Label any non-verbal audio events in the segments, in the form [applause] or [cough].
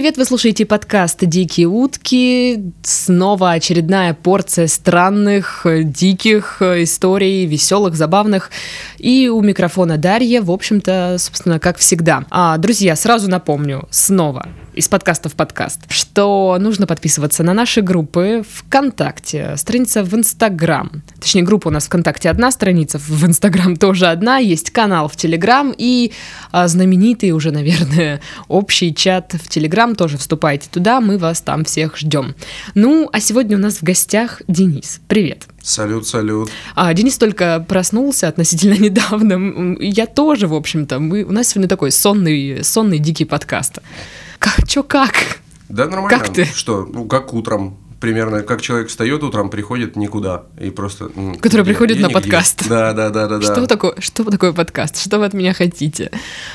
привет! Вы слушаете подкаст «Дикие утки». Снова очередная порция странных, э, диких э, историй, веселых, забавных. И у микрофона Дарья, в общем-то, собственно, как всегда. А, друзья, сразу напомню, снова, из подкаста в подкаст, что нужно подписываться на наши группы ВКонтакте, страница в Инстаграм. Точнее, группа у нас ВКонтакте одна, страница в Инстаграм [laughs] тоже одна, есть канал в Телеграм и а, знаменитый уже, наверное, общий чат в Телеграм. Тоже вступайте туда, мы вас там всех ждем. Ну, а сегодня у нас в гостях Денис. Привет. Салют, салют. А, Денис только проснулся относительно [laughs] недавно. Я тоже, в общем-то. Мы, у нас сегодня такой сонный, сонный дикий подкаст. Как, чё, как? Да, нормально. Как ты? Что, ну, как утром. Примерно, как человек встает утром, приходит никуда. И просто... Который где? приходит на нигде. подкаст. [laughs] Да, да, да, да. да. Что такое, что такое подкаст? Что вы от меня хотите?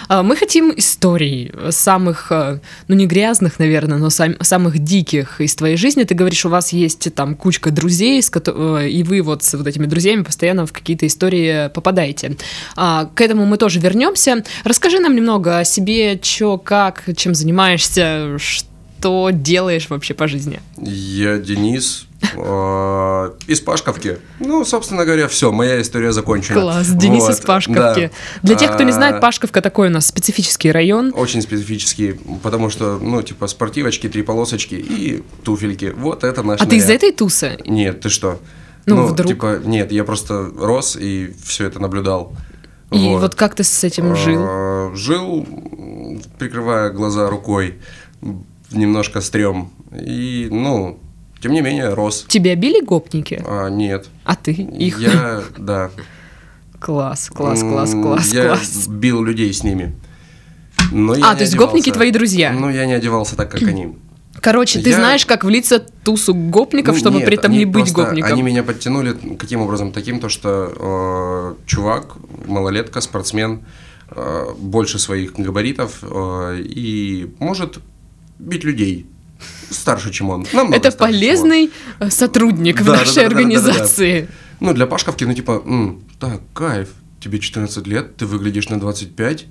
А, Мы хотим историй самых, э, ну не грязных, наверное, но сам- самых диких из твоей жизни. Ты говоришь, у вас есть там кучка друзей, с э, и вы вот с вот этими друзьями постоянно в какие-то истории попадаете. А, К этому мы тоже вернемся. Расскажи нам немного о себе, чё, как, чем занимаешься, что делаешь вообще по жизни. Я Денис э, из Пашковки. Ну, собственно говоря, все, моя история закончена. Класс, Денис Вот, из Пашковки. да. Для тех, кто не А, знает, Пашковка такой у нас специфический район. Очень специфический, потому что, ну, типа, спортивочки, три полосочки и туфельки. Вот это наш А ты из этой тусы? Нет, ты что? Ну, вдруг. типа, нет, я просто рос и все это наблюдал. И вот, как ты с этим жил? А, Жил, прикрывая глаза рукой, немножко стрём. И, ну, тем не менее, рос. Тебя били гопники? А, нет. А ты их? Я, да. Класс, класс, класс, класс, я класс. бил людей с ними. Но я А, не то есть одевался. гопники твои друзья? Ну, я не одевался так, как они. [clears throat] Короче, ты я- знаешь, как влиться тусу гопников, Ну, чтобы нет, при этом не быть гопником? Они меня подтянули каким образом? Таким, то, что э, чувак, малолетка, спортсмен, э, больше своих габаритов э, и может бить людей. Старше, чем он. Намного Это полезный э, сотрудник в Да, да, нашей да, да, да, да, да. организации. Ну, для Пашковки, ну, типа, м, так, кайф, тебе 14 лет, ты выглядишь на 25,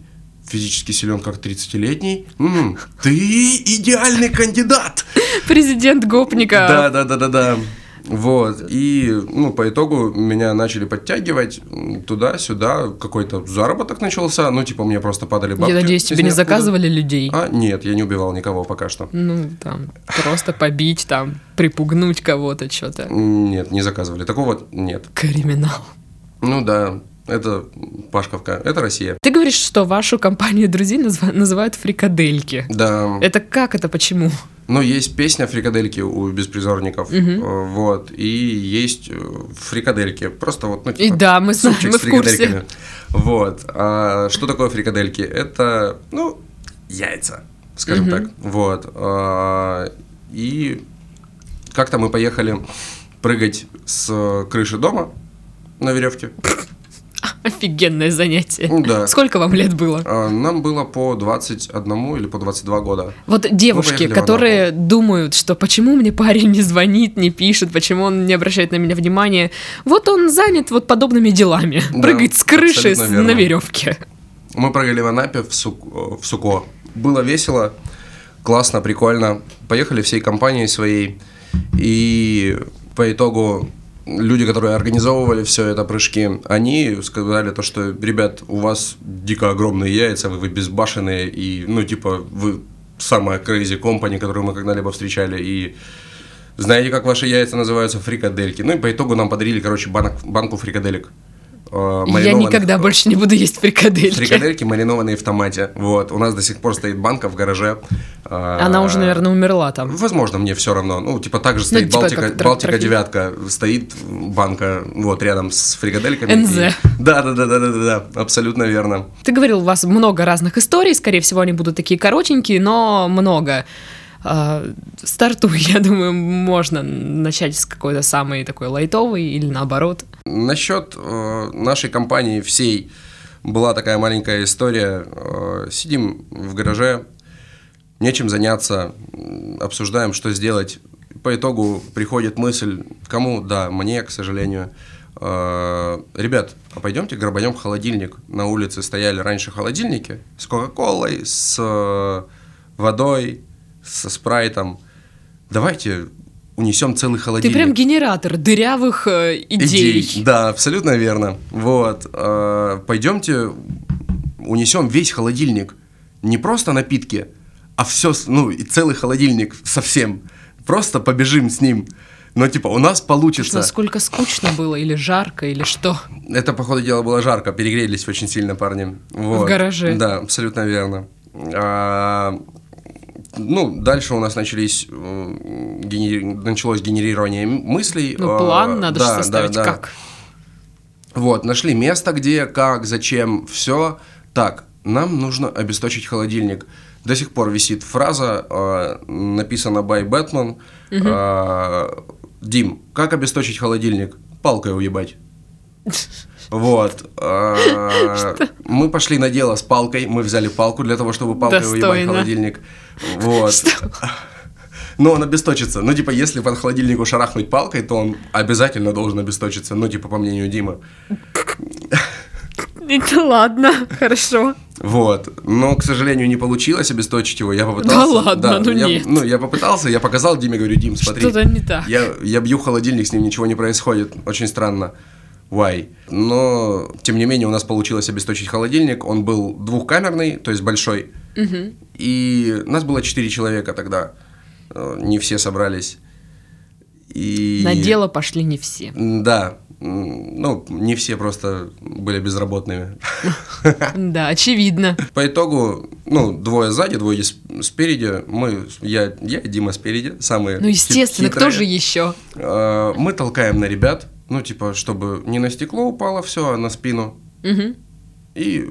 физически силен как 30-летний, М, ты идеальный кандидат! Президент гопника. Да, да, да, да, да. Вот. И, ну, по итогу меня начали подтягивать туда-сюда, какой-то заработок начался. Ну, типа, мне просто падали бабки. Я надеюсь, тебе не заказывали людей. А, нет, я не убивал никого пока что. Ну, там, просто побить, там, припугнуть кого-то, что-то. Нет, не заказывали. Такого нет. Криминал. Ну да, это Пашковка, это Россия. Ты говоришь, что вашу компанию друзей называют фрикадельки. Да. Это как это, почему? Но есть песня «Фрикадельки» у беспризорников, э, вот, и есть э, «Фрикадельки», просто вот, ну, И типа, да, мы супчик мы с в курсе. фрикадельками. Вот, а что такое фрикадельки? Это, ну, яйца, скажем Мгм. так, вот, а, и как-то мы поехали прыгать с крыши дома на веревке, [laughs] Офигенное занятие. Ну да. Сколько вам лет было? А, нам было по 21 или по 22 года. Вот девушки, которые думают, что почему мне парень не звонит, не пишет, почему он не обращает на меня внимания. Вот он занят вот подобными делами. Да, Прыгать с крыши на веревке. Мы прыгали в Анапе в, Сук- в Суко. Было весело, классно, прикольно. Поехали всей компанией своей. И по итогу люди, которые организовывали все это прыжки, они сказали то, что, ребят, у вас дико огромные яйца, вы, вы безбашенные, и, ну, типа, вы самая crazy company, которую мы когда-либо встречали, и знаете, как ваши яйца называются? Фрикадельки. Ну и по итогу нам подарили, короче, банок, банку фрикаделек. Э, Я маринованных. никогда больше не буду есть фрикадельки. Фрикадельки маринованные в томате. Вот. У нас до сих пор стоит банка в гараже. А, Она уже, наверное, умерла там. Возможно, мне все равно. Ну, типа, также стоит типа, Балтика, девятка, стоит банка вот рядом с фрикадельками. НЗ. Да, да, да, да, да, да, абсолютно верно. Ты говорил, у вас много разных историй, скорее всего, они будут такие коротенькие, но много. А, Стартуй, [laughs] я думаю, можно начать с какой-то самой такой лайтовой или наоборот. Насчет э, нашей компании всей была такая маленькая история. Э, сидим в гараже, нечем заняться, обсуждаем, что сделать. По итогу приходит мысль, кому, да, мне, к сожалению, э, ребят, а пойдемте грабанем холодильник. На улице стояли раньше холодильники с Кока-Колой, с водой, со спрайтом. Давайте унесем целый Ты холодильник. прям генератор дырявых э, идей. Да, абсолютно верно. Вот. э, пойдемте унесем весь холодильник. Не просто напитки, а все, ну, и целый холодильник совсем. Просто побежим с ним. Но типа у нас получится. Насколько скучно было, или жарко, или что. Это, по ходу дела, было жарко, перегрелись очень сильно парни. Вот. В гараже. Да, абсолютно верно. А, ну, дальше у нас начались, м, генери- началось генерирование мыслей. Ну, А, план надо же да, составить. да, да. Как? Вот, нашли место, где, как, зачем, все. Так, нам нужно обесточить холодильник. До сих пор висит фраза, э, написана by Batman. э, Дим, как обесточить холодильник? Палкой уебать. [laughs] Вот. [laughs] э, Мы пошли на дело с палкой. Мы взяли палку для того, чтобы палкой Достойно. холодильник. [laughs] Вот. [laughs] Но он обесточится. Ну, типа, если под холодильнику шарахнуть палкой, то он обязательно должен обесточиться. Ну, типа, по мнению Димы. Это ладно, хорошо. Вот. Но, к сожалению, не получилось обесточить его. Я попытался. Да ладно, ну я, нет. Ну, я попытался, я показал Диме, говорю, Дим, смотри. Что-то не так. Я, я бью холодильник, с ним ничего не происходит. Очень странно. Why? Но, тем не менее, у нас получилось обесточить холодильник. Он был двухкамерный, то есть большой. И нас было четыре человека тогда. Э, Не все собрались. И... На дело пошли не все. Да. Ну, не все просто были безработными. [laughs] Да, очевидно. По итогу, ну, двое сзади, двое спереди. Мы, я, я и Дима спереди, самые Ну, естественно, кто же еще? Э, Мы толкаем на ребят, ну, типа, чтобы не на стекло упало все, а на спину. Мгм. И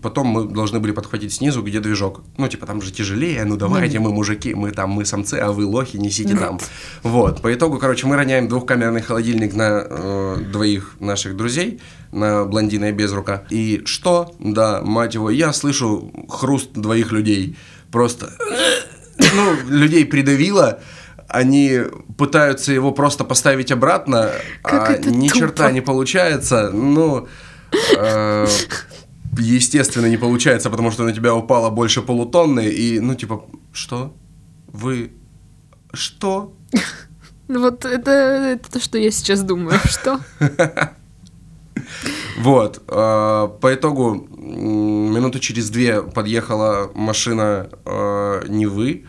потом мы должны были подхватить снизу, где движок. Ну, типа, там же тяжелее, ну давайте, мы мужики, мы там, мы самцы, а вы лохи, несите там. Вот, по итогу, короче, мы роняем двухкамерный холодильник на э, двоих наших друзей, на блондина и без рука. И что? Да, мать его, я слышу хруст двоих людей. Просто, ну, людей придавило, они пытаются его просто поставить обратно, Как а ни тупо. черта не получается. Ну, э, естественно, не получается, потому что на тебя упало больше полутонны, и, ну, типа, что? Вы... Что? Ну Вот это, это то, что я сейчас думаю. Что? Вот. э, По итогу, минуты через две подъехала машина э, Невы,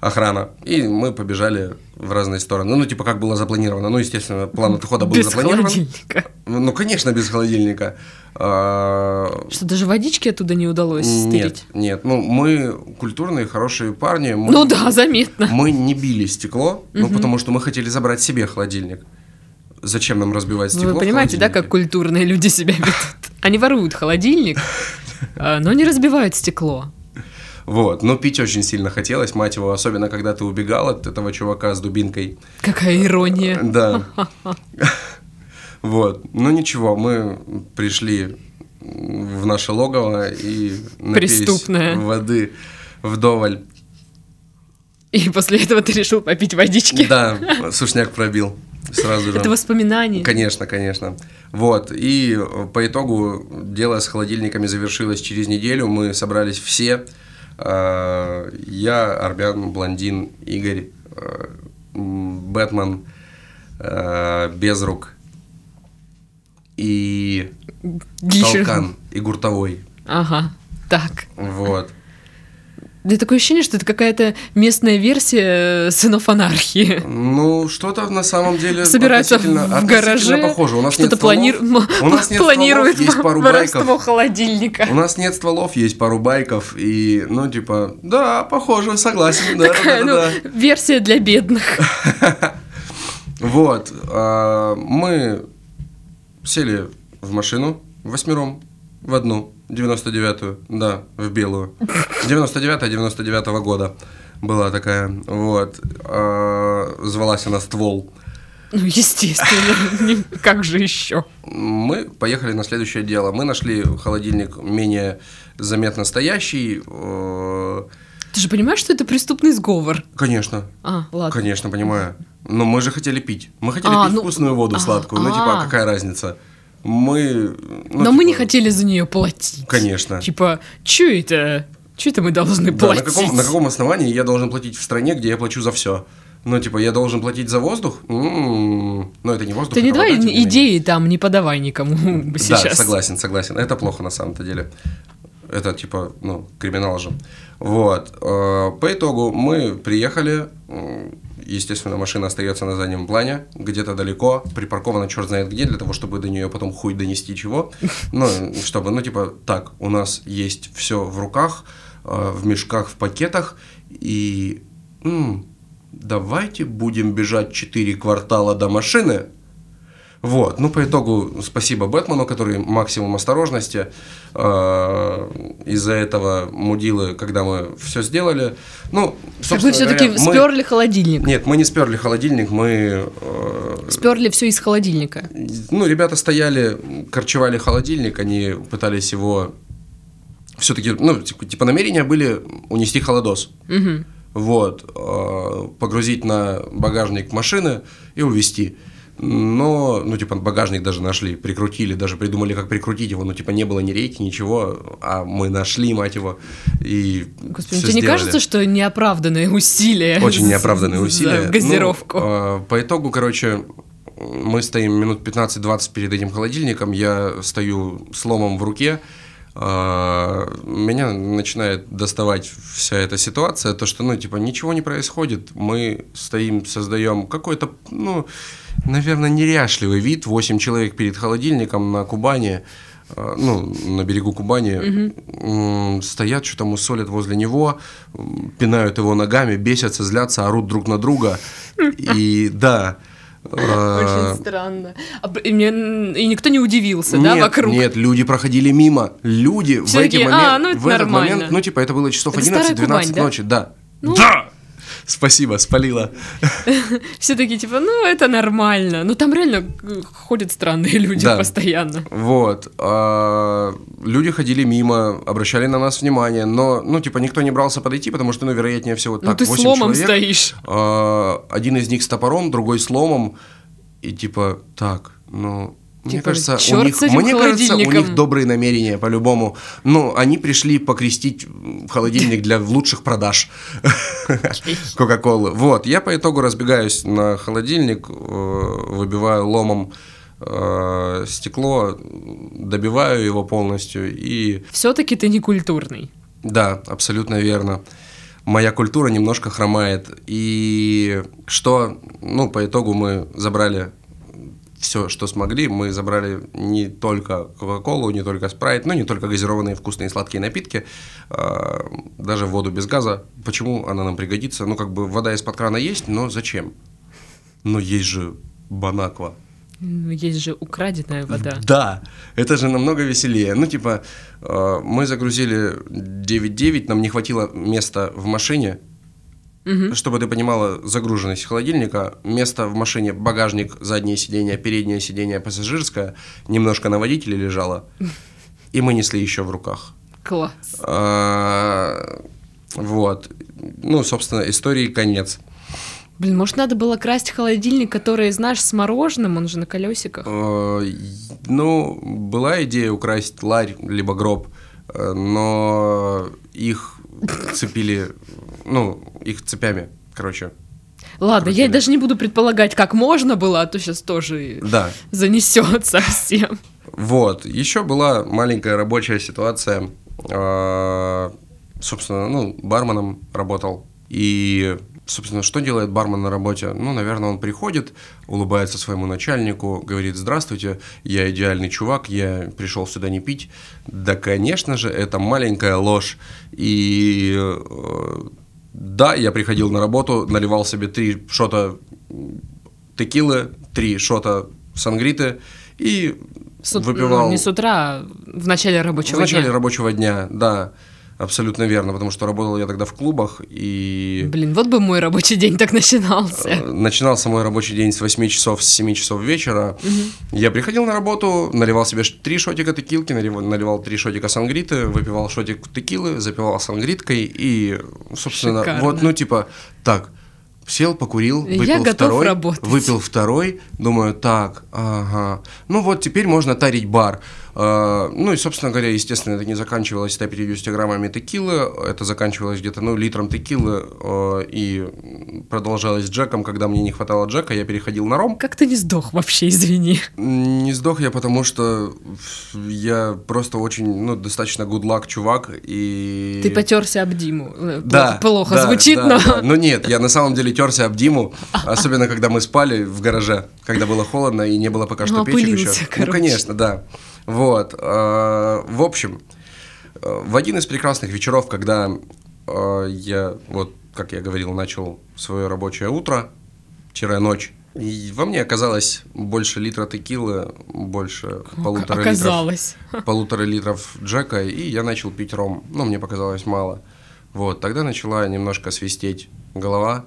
охрана, и мы побежали в разные стороны. Ну, типа, как было запланировано. Ну, естественно, план отхода был Без запланирован. холодильника. Ну, конечно, без холодильника. А, Что, даже водички оттуда не удалось Нет, стырить? нет. Ну, мы культурные, хорошие парни. Мы, Ну да, заметно. Мы не били стекло, ну, потому что мы хотели забрать себе холодильник. Зачем нам разбивать Ну, стекло? Вы понимаете, да, как культурные люди себя ведут? Они воруют холодильник, [laughs] а, но не разбивают стекло. Вот, но пить очень сильно хотелось, мать его, особенно когда ты убегал от этого чувака с дубинкой. Какая ирония. Да. Вот, ну ничего, мы пришли в наше логово и Преступное. воды вдоволь. И после этого ты решил попить водички. Да, сушняк пробил сразу же. Это воспоминание. Конечно, конечно. Вот, и э, по итогу дело с холодильниками завершилось через неделю. Мы собрались все. Э, Я, Арбян, Блондин, Игорь, э, Бэтмен, э, Безрук и Еще- Толкан, и Гуртовой. Ага, так. Вот. Да такое ощущение, что это какая-то местная версия э, сынов анархии. Ну, что-то на самом деле Собираются в, гараже, похоже. У нас что-то нет стволов. планирует, У нас нет планирует стволов, есть пару байков. холодильника. У нас нет стволов, есть пару байков, и, ну, типа, да, похоже, согласен, да, Такая, да, да, ну, версия для бедных. да. [laughs] Вот, а, мы сели в машину восьмером, в одну, 99-ю, да, в белую. 99-99 года была такая, вот. А, звалась она «Ствол». Ну, естественно, как же еще? Мы поехали на следующее дело. Мы нашли холодильник менее заметно стоящий. э, Ты же понимаешь, что это преступный сговор? Конечно, А, ладно. конечно, понимаю. Но мы же хотели пить. Мы хотели А, пить ну, вкусную воду а, сладкую. Ну, типа, какая разница? Мы... ну, Но мы не типа, хотели за нее платить. Конечно. Типа, что это? Что это мы должны Да, на платить? каком, на каком основании я должен платить в стране, где я плачу за все? Ну, типа, я должен платить за воздух? М, Ну, это не воздух. Ты не давай идеи там не подавай никому [laughs] сейчас. Да, согласен, согласен. Это плохо на самом-то деле. Это типа, ну, криминал же. Вот. Э, По итогу мы приехали. Естественно, машина остается на заднем плане, где-то далеко, припаркована черт знает где, для того, чтобы до нее потом хуй донести чего. [laughs] Ну, чтобы, ну, типа, так, у нас есть все в руках, э, в мешках, в пакетах, и давайте будем бежать 4 квартала до машины, вот, ну по итогу спасибо Бэтмену, который максимум осторожности. Э, Из-за этого мудилы, когда мы все сделали, ну, Так вы все-таки мы- сперли холодильник. Нет, мы не сперли холодильник, мы, э, Сперли все из холодильника. ну, ребята стояли, корчевали холодильник, они пытались его все-таки, ну, типа, типа намерения были унести холодос. Мгм. Вот, э, погрузить на багажник машины и увезти. Но, ну, типа, багажник даже нашли, прикрутили, даже придумали, как прикрутить его. Ну, типа, не было ни рейки, ничего, а мы нашли, мать его, и Господи, тебе не кажется, что неоправданные усилия? Очень неоправданные усилия. За газировку. Ну, э, по итогу, короче, мы стоим минут 15-20 перед этим холодильником, я стою с ломом в руке, э, меня начинает доставать вся эта ситуация, то, что, ну, типа, ничего не происходит, мы стоим, создаем какой-то, ну, наверное, неряшливый вид, 8 человек перед холодильником на Кубани, э, ну, на берегу Кубани, м, стоят, что-то мусолят возле него, пинают его ногами, бесятся, злятся, орут друг на друга. И [laughs] да. э, Очень странно. А и, мне- и никто не удивился, да, нет, вокруг? Нет, люди проходили мимо. Люди в, Все эти такие, момент- «А, ну это в этот нормально». момент, ну, типа, это было часов Это старая 11-12 Кубань, да? Ну. ночи, да. Спасибо, спалила. [laughs] Все такие, типа, ну это нормально. Ну там реально э, ходят странные [laughs] люди Да. постоянно. Вот. а, люди ходили мимо, обращали на нас внимание, но, ну, типа, никто не брался подойти, потому что, ну, вероятнее всего, ну так, ты с 8 ломом человек, стоишь. а, один из них с топором, другой с ломом, и типа, так, ну... Мне Типа, кажется, у них, мне кажется, у них добрые намерения, по-любому. Ну, они пришли покрестить холодильник для лучших продаж [laughs] Кока-Колы. Вот, я по итогу разбегаюсь на холодильник, э, выбиваю ломом э, стекло, добиваю его полностью и Все-таки ты не культурный. да, абсолютно верно. Моя культура немножко хромает. И что, ну, по итогу мы забрали все, что смогли. Мы забрали не только Кока-Колу, не только Спрайт, ну, не только газированные вкусные сладкие напитки, а, даже воду без газа. Почему она нам пригодится? Ну, как бы вода из-под крана есть, но зачем? Ну, есть же Банаква. Ну, Есть же украденная вода. Да, это же намного веселее. Ну, типа, э, мы загрузили 9.9, нам не хватило места в машине. Мгм. Чтобы ты понимала загруженность холодильника, место в машине, багажник, заднее сиденье, переднее сиденье, пассажирское, немножко на водителе лежало, [laughs] и мы несли еще в руках. Класс. А, Вот. Ну, собственно, истории конец. Блин, может, надо было красть холодильник, который, знаешь, с мороженым, он же на колесиках. Э, Ну, была идея украсть ларь, либо гроб, э, но их цепили, ну, их цепями, короче. Ладно, я крутили. даже не буду предполагать, как можно было, а то сейчас тоже Да, занесет совсем. вот. Еще была маленькая рабочая ситуация. Э, Собственно, ну, барменом работал. И, собственно, что делает бармен на работе? Ну, наверное, он приходит, улыбается своему начальнику, говорит, здравствуйте, я идеальный чувак, я пришел сюда не пить. Да, конечно же, это маленькая ложь. И э, да, я приходил на работу, наливал себе три шота текилы, три шота сангриты и С выпивал ну, не с утра, а в начале рабочего в начале дня. рабочего дня, да, абсолютно верно, потому что работал я тогда в клубах и Блин, вот бы мой рабочий день так начинался. э, начинался мой рабочий день с 8 часов, с 7 часов вечера. Я приходил на работу, наливал себе три шотика текилки, наливал, наливал три шотика сангриты, выпивал шотик текилы, запивал сангриткой и, собственно, Шикарно. вот, ну, типа, так, сел, покурил, Я выпил готов второй, работать. выпил второй, думаю, так, ага, ну вот теперь можно тарить бар. А, ну и, собственно говоря, естественно, это не заканчивалось 150 граммами текилы, это заканчивалось где-то, ну, литром текилы а, и продолжалось джеком. Когда мне не хватало джека, я переходил на ром. Как ты не сдох вообще, извини? Не сдох я, потому что я просто очень, ну, достаточно good luck чувак, и... Ты потерся об Диму. Э, Да. Плохо да, звучит, да, но... да. Ну нет, я на самом деле терся об Диму, особенно когда мы спали в гараже, когда было холодно и не было пока что Ну, печек еще. короче. Ну, конечно, да. Вот. э, В общем, э, в один из прекрасных вечеров, когда э, я, вот, как я говорил, начал свое рабочее утро, ночь, и во мне оказалось больше литра текилы, больше полутора литров Оказалось. полутора литров Джека, и я начал пить ром. Но мне показалось мало. Вот, тогда начала немножко свистеть голова,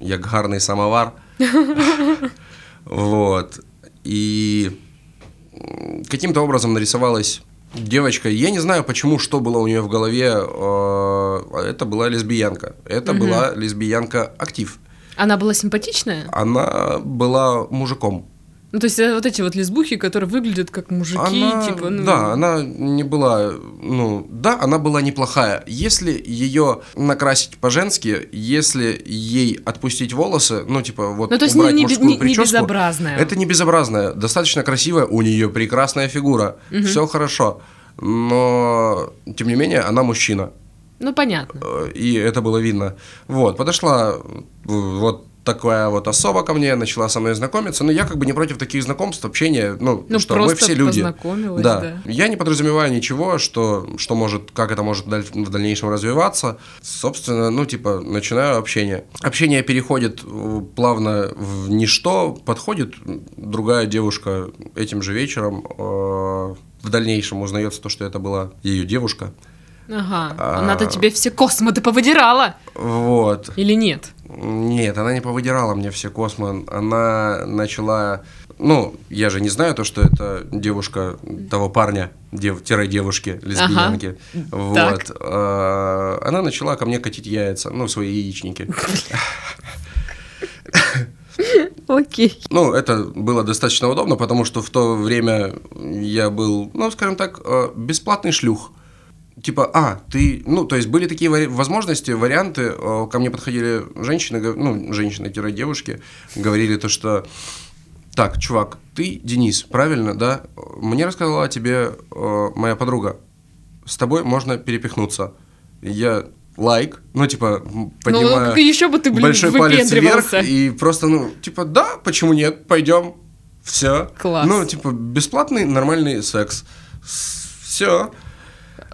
як гарный самовар. [laughs] Вот. И каким-то образом нарисовалась девочка. Я не знаю, почему, что было у нее в голове. э, Это была лесбиянка. Это была лесбиянка актив. Она была симпатичная? Она была мужиком. Ну, то есть э, вот эти вот лесбухи, которые выглядят как мужики, Она, типа, ну... Да, она не была, ну, да, она была неплохая. Если ее накрасить по-женски, если ей отпустить волосы, ну, типа, вот Ну, то есть убрать не- не мужскую не- не прическу, безобразная. Это не безобразная, достаточно красивая, у нее прекрасная фигура, все хорошо. Но, тем не менее, она мужчина. Ну, понятно. Э, и это было видно. Вот, подошла э, вот такая вот особа ко мне, начала со мной знакомиться, но я как бы не против таких знакомств, общения, ну, Ну, что мы все люди. да. да. Я не подразумеваю ничего, что, что может, как это может в дальнейшем развиваться. Собственно, ну, типа, начинаю общение. Общение переходит э, плавно в ничто, подходит другая девушка этим же вечером, э, в дальнейшем узнается то, что это была ее девушка. Ага. А. Она-то тебе все космоты повыдирала. Вот. Или нет? Нет, она не повыдирала мне все космо. Она начала... Ну, я же не знаю то, что это девушка того парня, дев, девушки, лесбиянки. Вот. Так. А, Она начала ко мне катить яйца, ну, свои яичники. [laughs] Окей. Ну, это было достаточно удобно, потому что в то время я был, ну, скажем так, э, бесплатный шлюх. Типа, а, ты, ну, то есть были такие вари- возможности, варианты, э, ко мне подходили женщины, ну, женщины-девушки, говорили то, что, так, чувак, ты Денис, правильно, да? Мне рассказала о тебе э, моя подруга, с тобой можно перепихнуться. Я лайк, ну, типа, м, поднимаю Ну, еще бы ты, блин, большой палец вверх и просто, ну, типа, да, почему нет, пойдем, все. Класс. Ну, типа, бесплатный нормальный секс. Все.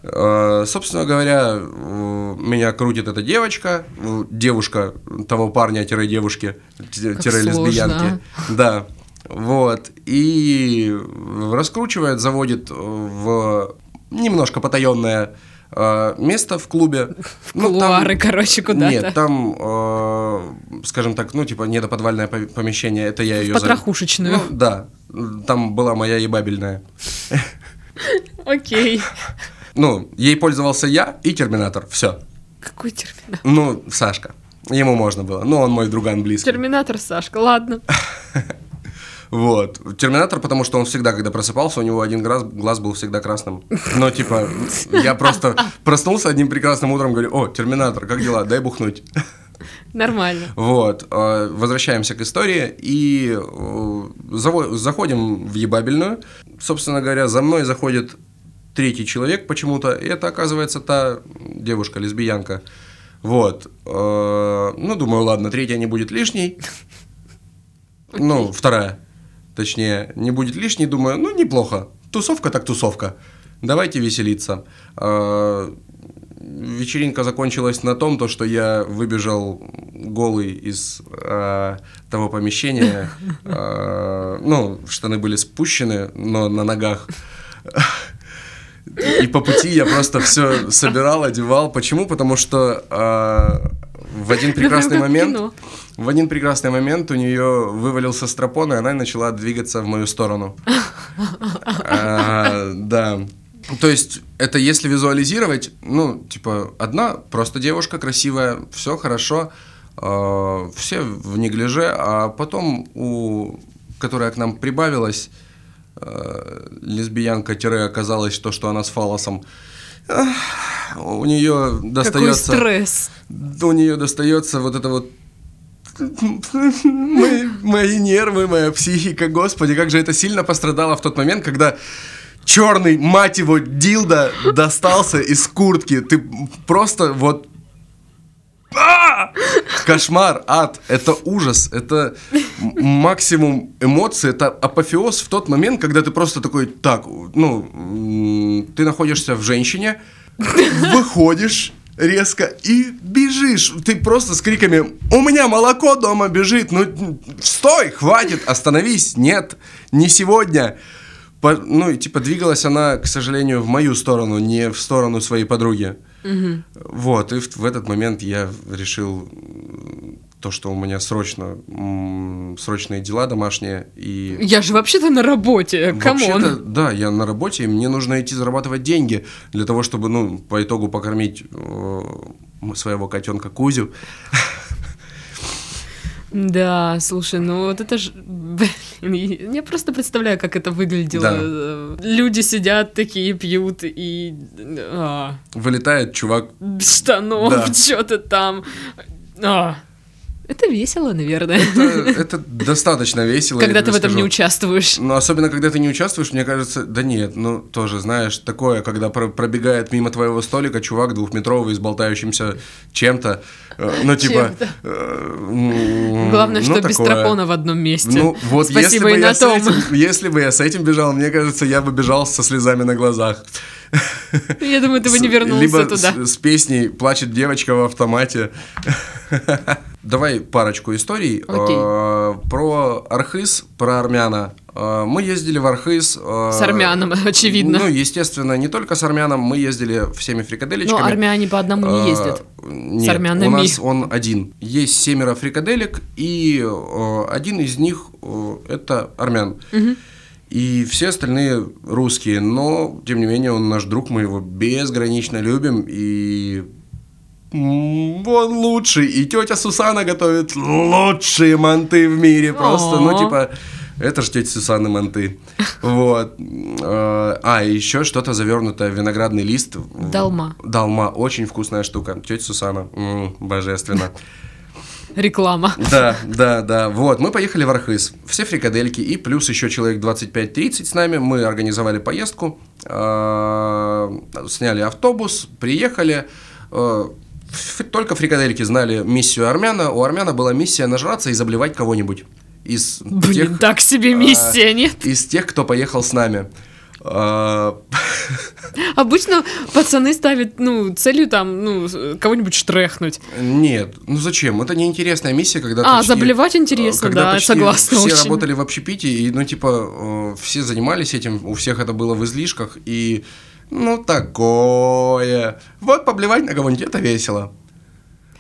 Собственно говоря, э, меня крутит эта девочка, э, девушка того парня-девушки, лесбиянки. Да. Вот. И раскручивает, заводит в немножко потаенное э, место в клубе. [laughs] Ну, там- короче, куда-то. нет, там, э, скажем так, ну, типа, недоподвальное по- помещение, это я ее... Потрохушечную. Ну, да, там была моя ебабельная. Окей. [laughs] Ну, ей пользовался я и Терминатор, все. Какой терминатор? Ну, Сашка, ему можно было, ну, он мой друган близкий. Терминатор, Сашка, ладно. [laughs] Вот. Терминатор, потому что он всегда, когда просыпался, у него один глаз, глаз был всегда красным. Но, типа, я просто проснулся одним прекрасным утром, говорю, о, Терминатор, как дела? Дай бухнуть. Нормально. [laughs] Вот, э, возвращаемся к истории и э, заходим в ебабельную. Собственно говоря, за мной заходит третий человек почему-то, и это оказывается та девушка, лесбиянка. Вот. э, Ну, думаю, ладно, третья не будет лишней. Ну, вторая. Точнее, не будет лишней, думаю, ну, неплохо. Тусовка так тусовка. Давайте веселиться. Э, Вечеринка закончилась на том, то, что я выбежал голый из э, того помещения. [laughs] Э, ну, штаны были спущены, но на ногах. И по пути я просто все собирал, одевал. Почему? Потому что э, в один прекрасный момент, в один прекрасный момент у нее вывалился стропон, и она начала двигаться в мою сторону. А, Да. То есть, это если визуализировать, ну, типа, одна просто девушка красивая, все хорошо, э, все в неглиже, а потом у которая к нам прибавилась, э, лесбиянка оказалось то, что она с фалосом. У нее достается... Какой стресс. У нее достается вот это вот мои, мои нервы, моя психика, господи, как же это сильно пострадало в тот момент, когда черный, мать его, дилда достался из куртки. Ты просто вот а! Кошмар, ад, это ужас, это максимум эмоций, это апофеоз в тот момент, когда ты просто такой, так, ну, ты находишься в женщине, выходишь резко и бежишь. Ты просто с криками «У меня молоко дома бежит! Ну, стой! Хватит! Остановись! Нет! Не сегодня!» По, ну, и типа двигалась она, к сожалению, в мою сторону, не в сторону своей подруги. Угу. Вот, и в, в этот момент я решил то, что у меня срочно срочные дела домашние и я же вообще-то на работе, come on. Да, я на работе, и мне нужно идти зарабатывать деньги для того, чтобы, ну, по итогу покормить э, своего котенка Кузю. Да, слушай, ну вот это же... Я просто представляю, как это выглядело. Да. Люди сидят такие, пьют и... А. Вылетает чувак... Штанов, да. [laughs] что-то там... А. Это весело, наверное. Это, это достаточно весело. Когда ты в этом скажу. не участвуешь. Ну, особенно, когда ты не участвуешь, мне кажется, да нет, ну, тоже, знаешь, такое, когда пробегает мимо твоего столика чувак двухметровый с болтающимся чем-то, э, ну, типа... Э, Главное, ну, что без трапона в одном месте. Ну, вот если бы я с этим бежал, мне кажется, я бы бежал со слезами на глазах. [laughs] Я думаю, ты бы не вернулся Либо туда. С, с песней «Плачет девочка в автомате». [laughs] Давай парочку историй okay. Э, про Архыз, про армяна. Э, мы ездили в Архыз. Э, с армяном, [laughs] очевидно. Ну, естественно, не только с армяном, мы ездили всеми фрикаделечками. Но армяне по одному не ездят. Нет, с армянами. у нас он один. Есть семеро фрикаделек, и один из них это армян. Угу. И все остальные русские, но, тем не менее, он наш друг, мы его безгранично любим, и он лучший, и тетя Сусана готовит лучшие манты в мире, просто, ну, типа, это же тетя Сусана манты. Вот. А, а еще что-то завернутое, виноградный лист. Долма. Долма, очень вкусная штука. Тетя Сусана, божественно. Реклама. Да, да, да. Вот, мы поехали в Архыз. Все фрикадельки и плюс еще человек 25-30 с нами. Мы организовали поездку, а, сняли автобус, приехали. А, только фрикадельки знали миссию армяна. У армяна была миссия нажраться и заблевать кого-нибудь. Из Блин, тех, так себе миссия, а, нет? Из тех, кто поехал с нами. А, Обычно пацаны ставят, ну, целью там, ну, кого-нибудь штрехнуть. Нет, ну зачем? Это неинтересная миссия, когда А, почти, заблевать интересно, да, согласна все очень. работали в общепите, и, ну, типа, все занимались этим, у всех это было в излишках, и, ну, такое. Вот поблевать на кого-нибудь, это весело.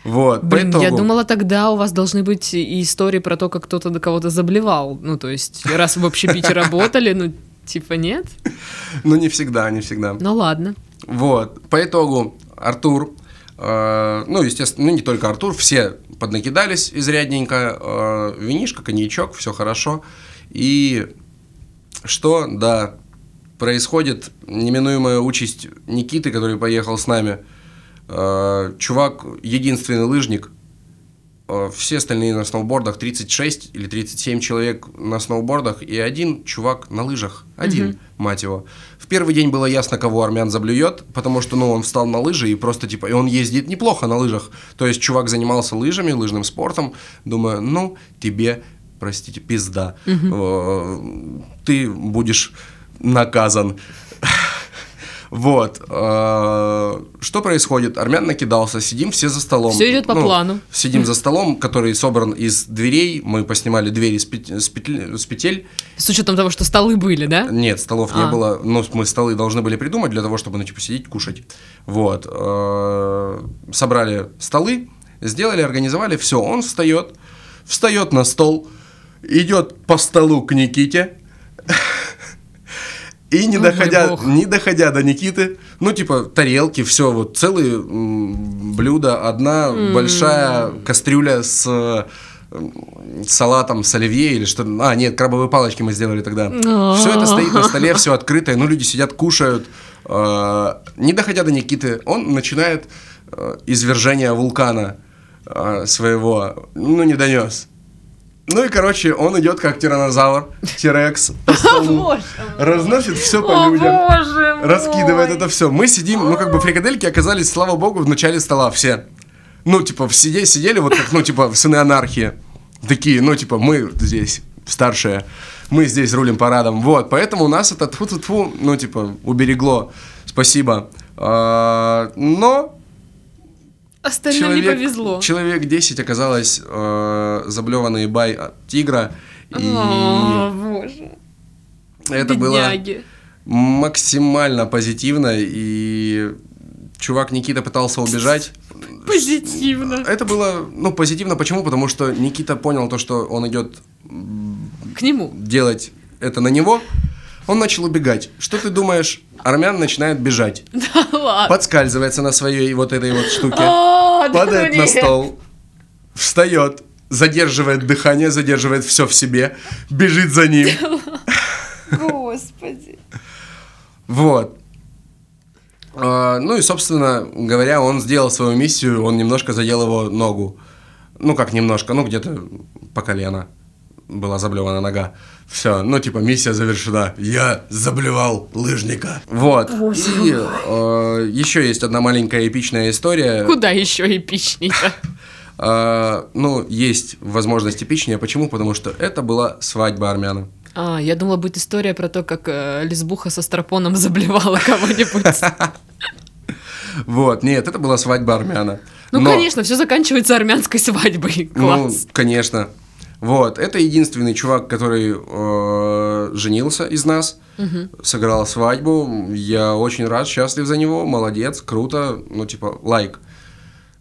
Вот, Блин, я думала, тогда у вас должны быть и истории про то, как кто-то до кого-то заблевал. Ну, то есть, раз в общепите работали, ну, Типа нет? Ну, не всегда, не всегда. Ну, ладно. Вот. По итогу Артур, э, ну, естественно, ну, не только Артур, все поднакидались изрядненько. Э, винишко, коньячок, все хорошо. И что, да, происходит неминуемая участь Никиты, который поехал с нами. Э, чувак, единственный лыжник, все остальные на сноубордах, 36 или 37 человек на сноубордах и один чувак на лыжах. Один, угу. мать его. В первый день было ясно, кого армян заблюет, потому что, ну, он встал на лыжи и просто, типа, и он ездит неплохо на лыжах. То есть чувак занимался лыжами, лыжным спортом. Думаю, ну, тебе, простите, пизда. Угу. Ты будешь наказан. Вот. Э, что происходит? Армян накидался, сидим все за столом. Все идет по ну, плану. Сидим за столом, который собран из дверей. Мы поснимали двери с, петель, с, петель, с петель. С учетом того, что столы были, да? Нет, столов а. не было. Но мы столы должны были придумать для того, чтобы, ну, типа, сидеть, кушать. Вот. Э, собрали столы, сделали, организовали. Все, он встает, встает на стол, идет по столу к Никите. И не, доходя, не доходя до Никиты, ну, типа, тарелки, все, вот целые блюда, одна mm. большая кастрюля с м, салатом с оливье или что А, нет, крабовые палочки мы сделали тогда. А. Все это стоит на столе, все открытое, ну, люди сидят, кушают. Э, Не доходя до Никиты, он начинает э, извержение вулкана э, своего, ну, не донес. Ну и, короче, он идет как тиранозавр, тирекс [laughs] разносит все по людям раскидывает это все. Мы сидим, ну как бы фрикадельки оказались, слава богу, в начале стола все. Ну, типа, в сиде, сидели вот как, ну, типа, сыны анархии. Такие, ну, типа, мы здесь старшие, мы здесь рулим парадом. Вот, поэтому у нас это тфу тфу тфу ну, типа, уберегло. Спасибо. А, Но Остальным не повезло. человек 10 оказалось э, заблеванный бай от тигра. И О, боже. это было Бедняги. максимально позитивно, и чувак Никита пытался убежать. Позитивно. Это было, ну, позитивно. Почему? Потому что Никита понял то, что он идет К нему. делать это на него. Он начал убегать. Что ты думаешь? Армян начинает бежать. [laughs] Да ладно. Подскальзывается на своей вот этой вот штуке. А, да падает на стол, встает, задерживает дыхание, задерживает все в себе, бежит за ним. Господи. Вот. А, Ну и, собственно говоря, он сделал свою миссию, он немножко задел его ногу. Ну, как немножко, ну, где-то по колено была заблевана нога. Все, ну, типа, миссия завершена. Я заблевал лыжника. Вот. И э, еще есть одна маленькая эпичная история. Куда еще эпичней-то? [laughs] А, ну, есть возможность эпичнее. Почему? Потому что это была свадьба армяна. А, я думала, будет история про то, как э, лесбуха со стропоном заблевала кого-нибудь. [laughs] Вот, нет, это была свадьба армяна. Ну, Но- конечно, все заканчивается армянской свадьбой. Ну, конечно. Вот, это единственный чувак, который э, женился из нас, сыграл свадьбу. Я очень рад, счастлив за него, молодец, круто, ну, типа, лайк.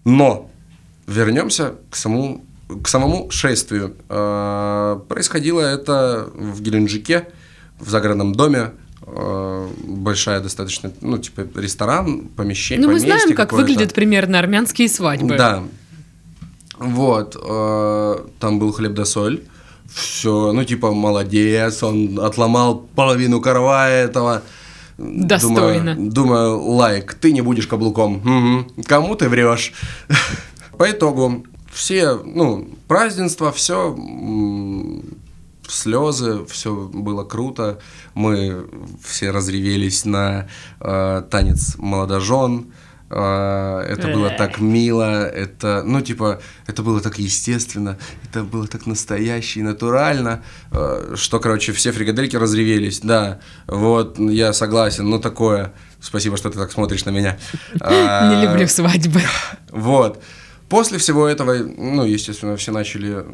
Но вернемся к самому, к самому шествию. Э, происходило это в Геленджике, в загородном доме. Э, большая достаточно, ну, типа, ресторан, помещение, Ну, мы поместье знаем, как выглядят примерно армянские свадьбы. Да. Вот, э, там был хлеб да соль. Все, ну типа молодец, он отломал половину каравая этого. Достойно. Думаю, думаю, лайк, ты не будешь каблуком. Мгм. Кому ты врешь? По итогу все, ну, празднества, все слезы, все было круто. Мы все разревелись на э, танец молодожен. Э, это было так мило, это, ну, типа, это было так естественно, это было так настояще и натурально, э, что, короче, все фрикадельки разревелись, да, вот, я согласен, ну, такое, спасибо, что ты так смотришь на меня. А, [laughs] Не люблю свадьбы. [laughs] Вот. После всего этого, ну, естественно, все начали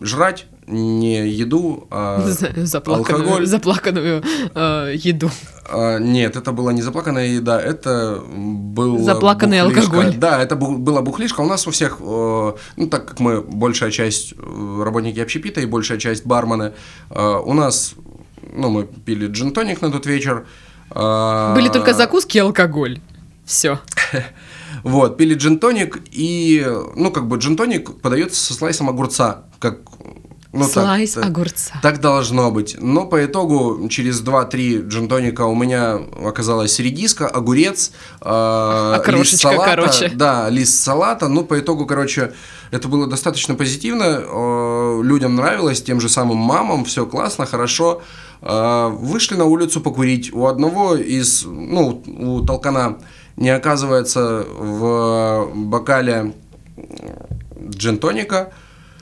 жрать не еду, а [laughs] Заплаканную, алкоголь. заплаканную э, еду. А, нет, это была не заплаканная еда, это был Заплаканный алкоголь. Да, это бу- была бухлишка. У нас у всех, э, ну так как мы большая часть э, работники общепита и большая часть бармены, э, у нас, ну мы пили джин-тоник на тот вечер. э, Были только закуски и алкоголь. Все. [laughs] Вот, пили джин-тоник, и, ну, как бы джин-тоник подается со слайсом огурца, как... Ну, Слайс так- огурца. Так должно быть. Но по итогу через 2-3 джин-тоника у меня оказалась редиска, огурец, э, лист салата. короче. Да, лист салата. Ну, по итогу, короче, это было достаточно позитивно. э, людям нравилось, тем же самым мамам, все классно, хорошо. Э, вышли на улицу покурить. У одного из, ну, у толкана не оказывается в бокале джин-тоника.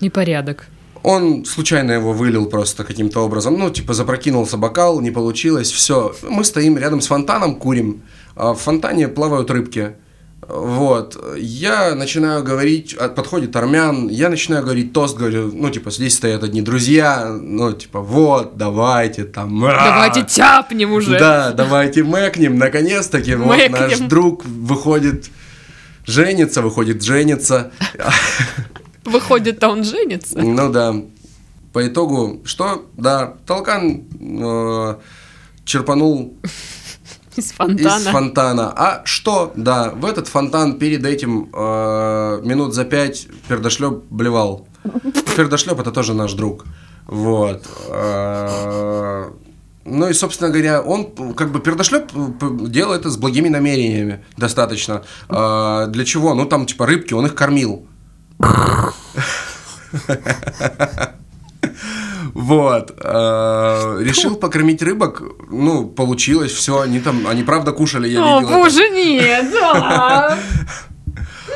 Непорядок. Он случайно его вылил просто каким-то образом. Ну, типа, запрокинулся бокал, не получилось, все. Мы стоим рядом с фонтаном, курим. А в фонтане плавают рыбки. Вот. Я начинаю говорить, а, подходит армян, я начинаю говорить тост, говорю, ну, типа, здесь стоят одни друзья, ну, типа, вот, давайте, там, Давайте тяпнем уже. да, давайте мэкнем, наконец-таки, вот наш друг выходит женится, выходит женится. [laughs] Выходит, а он женится. Ну да. По итогу, что? Да, толкан э, черпанул Из [laughs] из фонтана. фонтана. А что? Да, в этот фонтан перед этим э, минут за пять пердошлеп блевал. [laughs] Пердошлеп это тоже наш друг. Вот. А, ну и, собственно говоря, он, как бы, пердошлеп делал это с благими намерениями достаточно. А, для чего? Ну, там, типа, рыбки, он их кормил. Вот. А, решил покормить рыбок. Ну, получилось, все. Они там, они правда кушали, я видел. О, боже, нет. [laughs]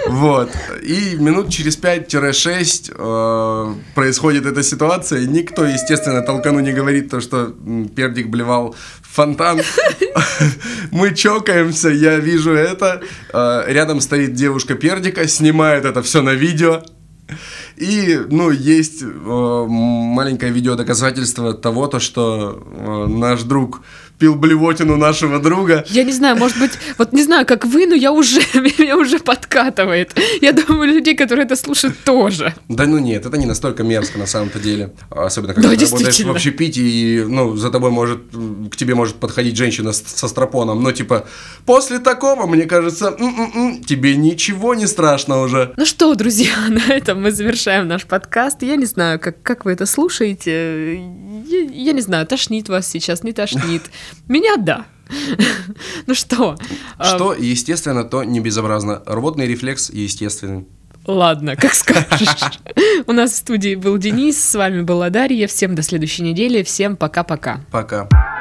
Вот. И минут через 5-6 э, происходит эта ситуация. Никто, естественно, толкану не говорит то, что пердик блевал в фонтан. [laughs] Мы чокаемся, я вижу это. Э, рядом стоит девушка пердика, снимает это все на видео. И, ну, есть э, маленькое видео доказательство того, то, что э, наш друг пил блевотину нашего друга. Я не знаю, может быть, вот не знаю, как вы, но я уже, [laughs] меня уже подкатывает. Я думаю, людей, которые это слушают, тоже. Да ну нет, это не настолько мерзко на самом-то деле. Особенно, когда да, ты работаешь в общепите, и, ну, за тобой может, к тебе может подходить женщина с, со стропоном. Но, типа, после такого, мне кажется, м-м-м, тебе ничего не страшно уже. Ну что, друзья, [laughs] на этом мы завершаем наш подкаст. Я не знаю, как, как вы это слушаете. Я, я не знаю, тошнит вас сейчас, не тошнит. [laughs] Меня да. Ну что? Что естественно, то не безобразно. Рвотный рефлекс естественный. Ладно, как [laughs] скажешь. У нас в студии был Денис, с вами была Дарья. Всем до следующей недели. Всем пока-пока. Пока. -пока. пока.